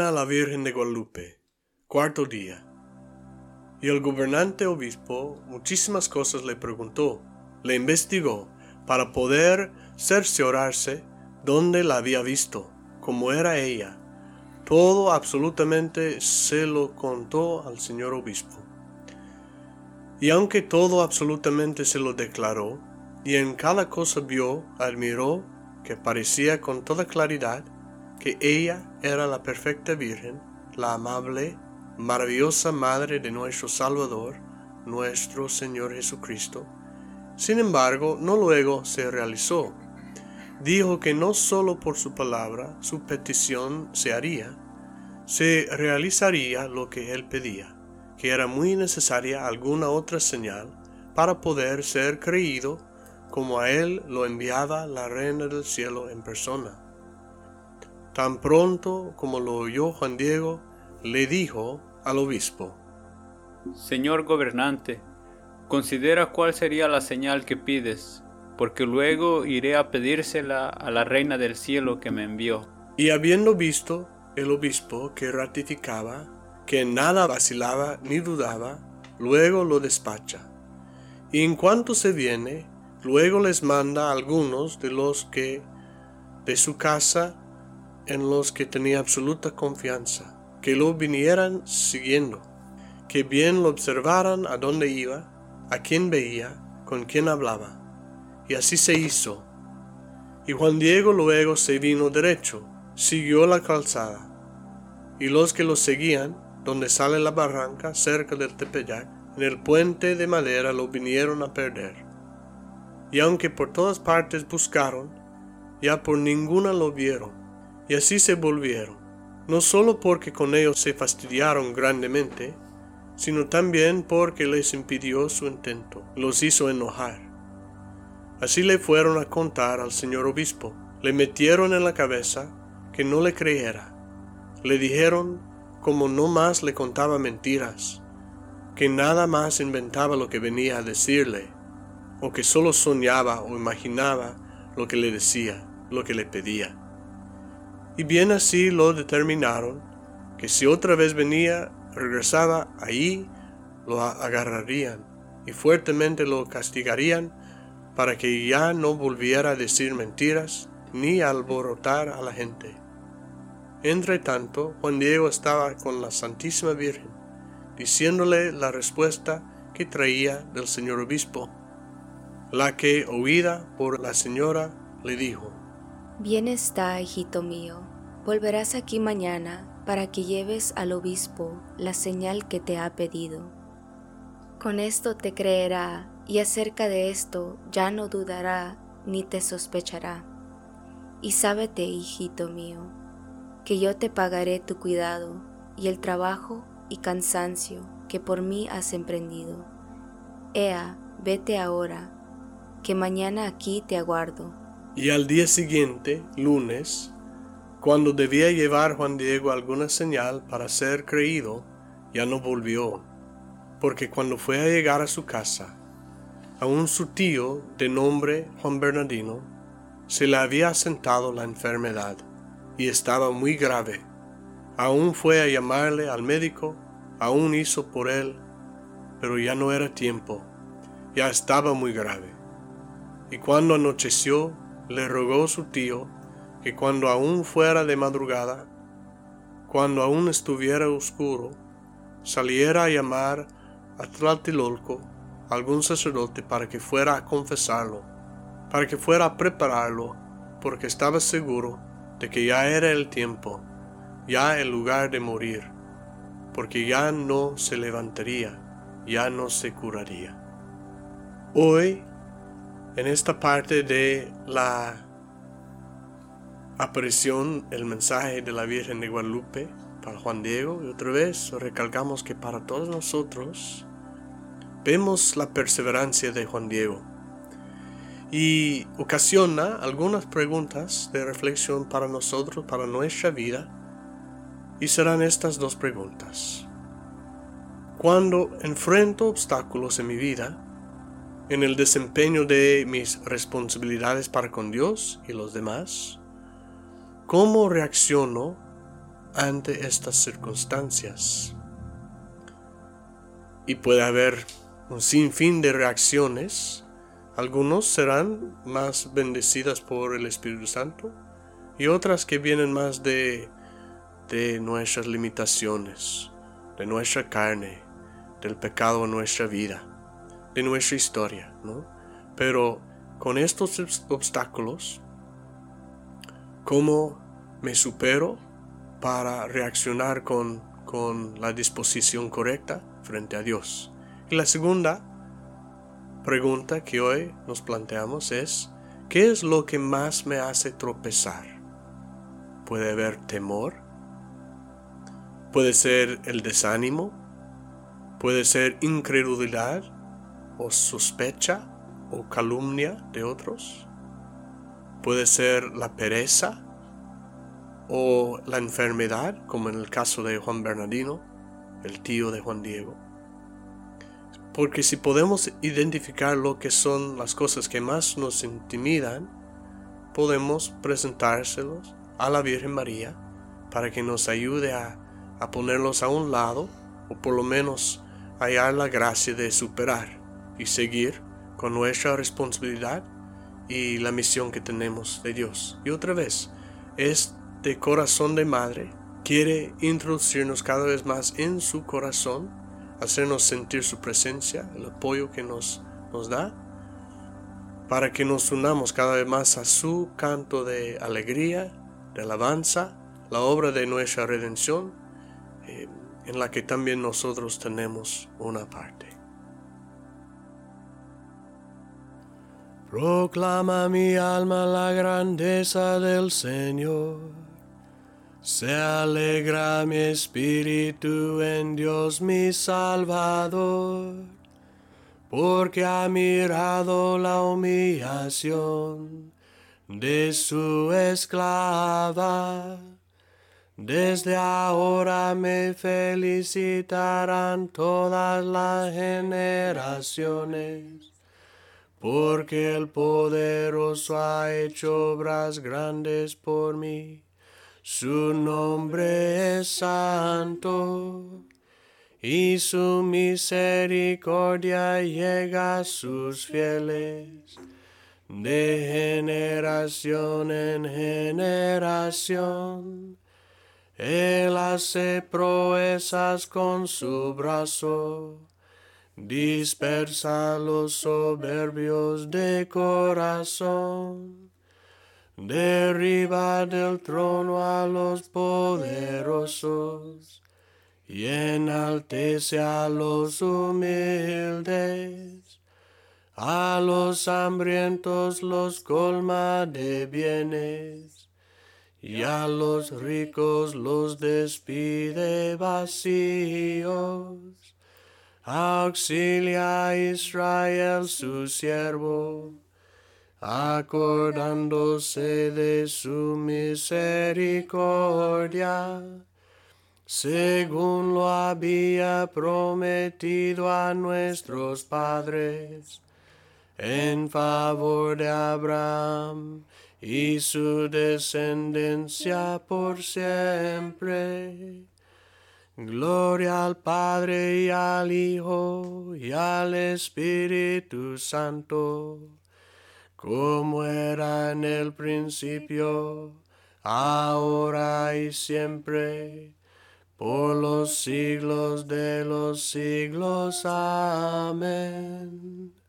A la Virgen de Guadalupe. Cuarto día. Y el gobernante obispo muchísimas cosas le preguntó, le investigó, para poder cerciorarse dónde la había visto, cómo era ella. Todo absolutamente se lo contó al señor obispo. Y aunque todo absolutamente se lo declaró, y en cada cosa vio, admiró, que parecía con toda claridad, que ella era la perfecta Virgen, la amable, maravillosa Madre de nuestro Salvador, nuestro Señor Jesucristo. Sin embargo, no luego se realizó. Dijo que no sólo por su palabra su petición se haría, se realizaría lo que él pedía, que era muy necesaria alguna otra señal para poder ser creído como a él lo enviaba la Reina del Cielo en persona. Tan pronto como lo oyó Juan Diego, le dijo al obispo, Señor gobernante, considera cuál sería la señal que pides, porque luego iré a pedírsela a la Reina del Cielo que me envió. Y habiendo visto el obispo que ratificaba, que en nada vacilaba ni dudaba, luego lo despacha. Y en cuanto se viene, luego les manda a algunos de los que de su casa en los que tenía absoluta confianza, que lo vinieran siguiendo, que bien lo observaran a dónde iba, a quién veía, con quién hablaba. Y así se hizo. Y Juan Diego luego se vino derecho, siguió la calzada, y los que lo seguían, donde sale la barranca cerca del Tepeyac, en el puente de madera lo vinieron a perder. Y aunque por todas partes buscaron, ya por ninguna lo vieron y así se volvieron, no solo porque con ellos se fastidiaron grandemente, sino también porque les impidió su intento, los hizo enojar. Así le fueron a contar al señor obispo, le metieron en la cabeza que no le creyera, le dijeron como no más le contaba mentiras, que nada más inventaba lo que venía a decirle, o que solo soñaba o imaginaba lo que le decía, lo que le pedía. Y bien así lo determinaron, que si otra vez venía, regresaba ahí, lo agarrarían y fuertemente lo castigarían para que ya no volviera a decir mentiras ni alborotar a la gente. Entre tanto, Juan Diego estaba con la Santísima Virgen, diciéndole la respuesta que traía del señor obispo, la que, oída por la señora, le dijo, Bien está, hijito mío, volverás aquí mañana para que lleves al obispo la señal que te ha pedido. Con esto te creerá y acerca de esto ya no dudará ni te sospechará. Y sábete, hijito mío, que yo te pagaré tu cuidado y el trabajo y cansancio que por mí has emprendido. Ea, vete ahora, que mañana aquí te aguardo y al día siguiente, lunes, cuando debía llevar Juan Diego alguna señal para ser creído, ya no volvió, porque cuando fue a llegar a su casa, aún su tío, de nombre Juan Bernardino, se le había asentado la enfermedad y estaba muy grave. Aún fue a llamarle al médico, aún hizo por él, pero ya no era tiempo, ya estaba muy grave. Y cuando anocheció, le rogó su tío que cuando aún fuera de madrugada, cuando aún estuviera oscuro, saliera a llamar a Tlatelolco algún sacerdote para que fuera a confesarlo, para que fuera a prepararlo, porque estaba seguro de que ya era el tiempo, ya el lugar de morir, porque ya no se levantaría, ya no se curaría. Hoy en esta parte de la aparición, el mensaje de la Virgen de Guadalupe para Juan Diego, y otra vez recalcamos que para todos nosotros vemos la perseverancia de Juan Diego y ocasiona algunas preguntas de reflexión para nosotros, para nuestra vida, y serán estas dos preguntas. Cuando enfrento obstáculos en mi vida, en el desempeño de mis responsabilidades para con Dios y los demás? ¿Cómo reacciono ante estas circunstancias. Y puede haber un sinfín de reacciones. Algunos serán más bendecidas por el Espíritu Santo y otras que vienen más de, de nuestras limitaciones, de nuestra carne, del pecado en nuestra vida, de nuestra historia, ¿no? Pero con estos obstáculos, ¿cómo me supero para reaccionar con, con la disposición correcta frente a Dios? Y la segunda pregunta que hoy nos planteamos es, ¿qué es lo que más me hace tropezar? Puede haber temor, puede ser el desánimo, puede ser incredulidad o sospecha o calumnia de otros. Puede ser la pereza o la enfermedad, como en el caso de Juan Bernardino, el tío de Juan Diego. Porque si podemos identificar lo que son las cosas que más nos intimidan, podemos presentárselos a la Virgen María para que nos ayude a, a ponerlos a un lado o por lo menos hallar la gracia de superar y seguir con nuestra responsabilidad y la misión que tenemos de Dios. Y otra vez, es de corazón de madre, quiere introducirnos cada vez más en su corazón, hacernos sentir su presencia, el apoyo que nos, nos da, para que nos unamos cada vez más a su canto de alegría, de alabanza, la obra de nuestra redención, eh, en la que también nosotros tenemos una parte. Proclama mi alma la grandeza del Señor. Se alegra mi espíritu en Dios mi Salvador, porque ha mirado la humillación de su esclava. Desde ahora me felicitarán todas las generaciones porque el poderoso ha hecho obras grandes por mí. Su nombre es santo y su misericordia llega a sus fieles de generación en generación. Él hace proezas con su brazo dispersa los soberbios de corazón, derriba del trono a los poderosos. Y enaltece a los humildes. A los hambrientos los colma de bienes, y a los ricos los despide vacíos Auxilia a Israel su siervo, acordándose de su misericordia, según lo había prometido a nuestros padres, en favor de Abraham y su descendencia por siempre. Gloria al Padre y al Hijo y al Espíritu Santo, como era en el principio, ahora y siempre, por los siglos de los siglos. Amén.